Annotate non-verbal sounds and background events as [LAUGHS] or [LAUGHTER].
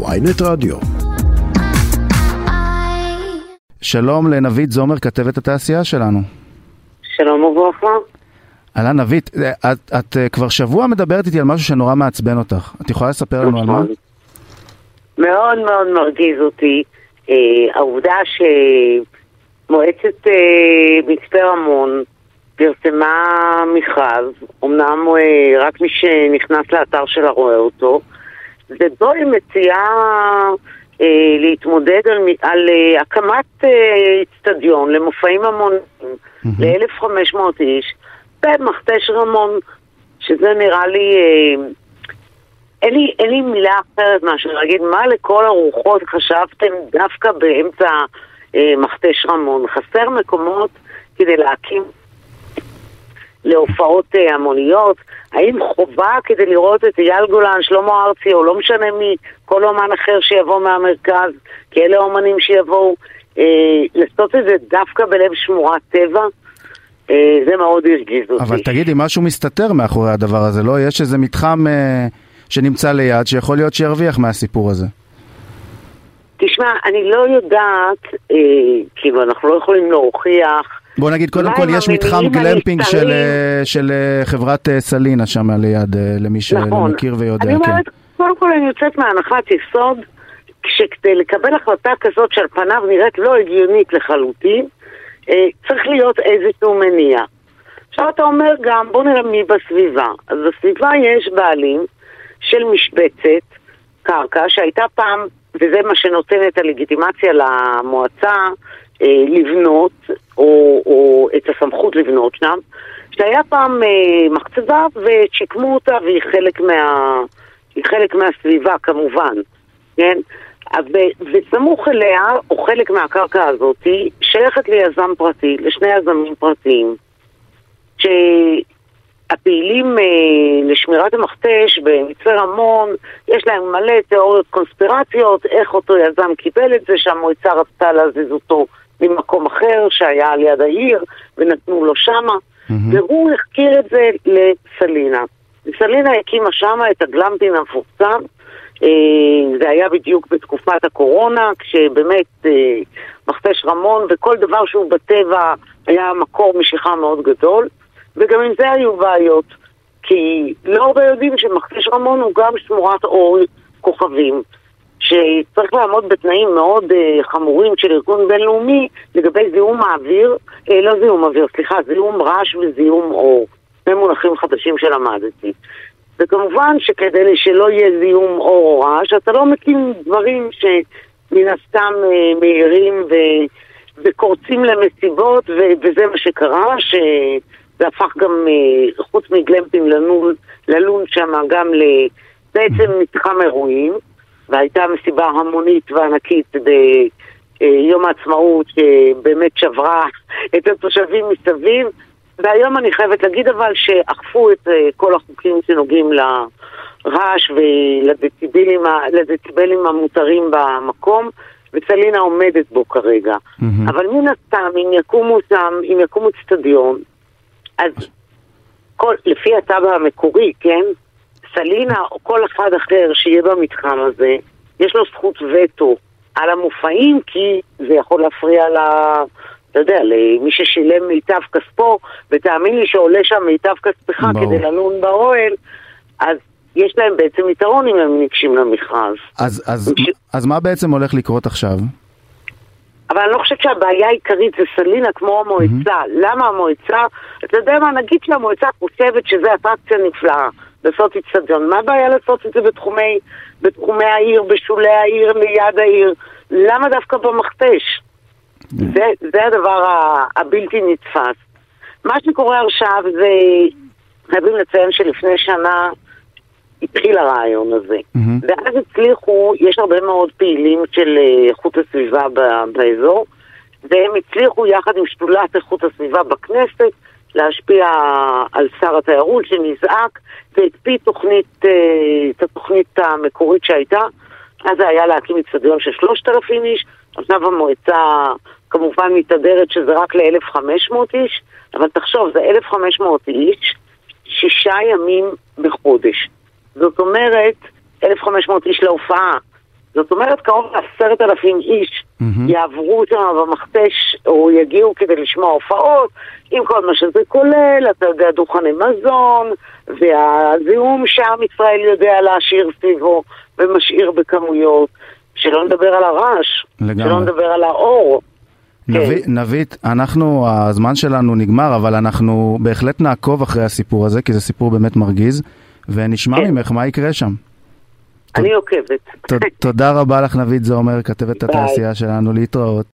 ויינט רדיו. שלום לנבית זומר, כתבת התעשייה שלנו. שלום וברכה. אהלן נבית, את, את אה, כבר שבוע מדברת איתי על משהו שנורא מעצבן אותך. את יכולה לספר לנו על מה? מאוד מאוד מרגיז אותי אה, העובדה שמועצת אה, מצפה רמון פרסמה מכרז, אמנם אה, רק מי שנכנס לאתר שלה רואה אותו, ובו היא מציעה אה, להתמודד על, על אה, הקמת אצטדיון אה, למופעים המוניים ל-1,500 איש במכתש רמון, שזה נראה לי... אה, אין לי, אין לי מילה אחרת מאשר להגיד מה לכל הרוחות חשבתם דווקא באמצע אה, מכתש רמון. חסר מקומות כדי להקים להופעות אה, המוניות? האם חובה כדי לראות את אייל גולן, שלמה ארצי, או לא משנה מי, כל אומן אחר שיבוא מהמרכז, כי אלה אומנים שיבואו, אה, לעשות את זה דווקא בלב שמורת טבע? אה, זה מאוד הרגיז אותי. אבל תגידי, משהו מסתתר מאחורי הדבר הזה, לא? יש איזה מתחם אה, שנמצא ליד שיכול להיות שירוויח מהסיפור הזה. תשמע, אני לא יודעת, אה, כאילו, אנחנו לא יכולים להוכיח. בוא נגיד, קודם כל יש מתחם גלמפינג של? אה, של אה, חברת אה, סלינה שם ליד, למי שלא נכון. מכיר ויודע. אני כן. אומרת, קודם כל אני יוצאת מהנחת יסוד, שכדי לקבל החלטה כזאת שעל פניו נראית לא הגיונית לחלוטין, צריך להיות איזשהו מניע. עכשיו אתה אומר גם, בוא נראה מי בסביבה. אז בסביבה יש בעלים של משבצת, קרקע, שהייתה פעם, וזה מה שנותן את הלגיטימציה למועצה לבנות, או, או את הסמכות לבנות שם, שהיה פעם אה, מחצבה ושיקמו אותה והיא חלק, מה, היא חלק מהסביבה כמובן, כן? וסמוך אליה, או חלק מהקרקע הזאת, שייכת ליזם פרטי, לשני יזמים פרטיים, שהפעילים אה, לשמירת המכתש במצפה רמון, יש להם מלא תיאוריות קונספירציות, איך אותו יזם קיבל את זה, שהמועצה רצתה להזיז אותו ממקום אחר שהיה על יד העיר, ונתנו לו שמה, והוא החכיר את זה לסלינה. סלינה הקימה שמה את הגלמפין המפורסם, אה, זה היה בדיוק בתקופת הקורונה, כשבאמת אה, מכתש רמון וכל דבר שהוא בטבע היה מקור משיכה מאוד גדול, וגם עם זה היו בעיות, כי לא הרבה יודעים שמכתש רמון הוא גם שמורת אור כוכבים, שצריך לעמוד בתנאים מאוד uh, חמורים של ארגון בינלאומי לגבי זיהום האוויר, אה, לא זיהום אוויר, סליחה, זיהום רעש וזיהום אור. שני מונחים חדשים שלמדתי. וכמובן שכדי שלא יהיה זיהום אור או רעש, אתה לא מקים דברים שמן הסתם אה, מהירים ו... וקורצים למסיבות, ו... וזה מה שקרה, שזה הפך גם, חוץ מגלמפינג ללון, שם גם ל... בעצם מתחם אירועים, והייתה מסיבה המונית וענקית ביום העצמאות שבאמת שברה [LAUGHS] את התושבים מסביב. והיום אני חייבת להגיד אבל שאכפו את אה, כל החוקים שנוגעים לרעש ולדציבלים המותרים במקום, וסלינה עומדת בו כרגע. מהמם. אבל מן הסתם, אם יקומו שם, אם יקום אצטדיון, אז כל, לפי התב"ע המקורי, כן? סלינה או כל אחד אחר שיהיה במתחם הזה, יש לו זכות וטו על המופעים, כי זה יכול להפריע ל... אתה יודע, למי ששילם מיטב כספו, ותאמין לי שעולה שם מיטב כספך ברור. כדי ללון באוהל, אז יש להם בעצם יתרון אם הם ניגשים למכרז. אז, אז, ש- אז מה בעצם הולך לקרות עכשיו? אבל אני לא חושבת שהבעיה העיקרית זה סלינה כמו המועצה. למה המועצה? אתה יודע מה, נגיד שהמועצה חושבת שזה אטרקציה נפלאה, לעשות איצטדיון. מה הבעיה לעשות את זה בתחומי, בתחומי העיר, בשולי העיר, ליד העיר? למה דווקא במכתש? זה, זה הדבר הבלתי נתפס. מה שקורה עכשיו זה, חייבים לציין שלפני שנה התחיל הרעיון הזה. ואז הצליחו, יש הרבה מאוד פעילים של אה, איכות הסביבה באזור, והם הצליחו יחד עם שדולת איכות הסביבה בכנסת להשפיע על שר התיירות שנזעק והקפיא תוכנית, אה, את התוכנית המקורית שהייתה. אז זה היה להקים אצטדיון של 3,000 איש, עכשיו המועצה כמובן מתהדרת שזה רק ל-1,500 איש, אבל תחשוב, זה 1,500 איש, שישה ימים בחודש. זאת אומרת, 1,500 איש להופעה, זאת אומרת, קרוב לעשרת אלפים איש מהמם. יעברו שם במכתש, או יגיעו כדי לשמוע הופעות, עם כל מה שזה כולל, אתה יודע, דוכני מזון, והזיהום שעם ישראל יודע להשאיר סביבו, ומשאיר בכמויות. שלא נדבר על הרעש, לגמרי. שלא נדבר על האור. נביא- נבית, אנחנו, הזמן שלנו נגמר, אבל אנחנו בהחלט נעקוב אחרי הסיפור הזה, כי זה סיפור באמת מרגיז, ונשמע כן. ממך מה יקרה שם. אני עוקבת. תודה רבה לך, נבית זומר, כתבת. התעשייה שלנו, להתראות.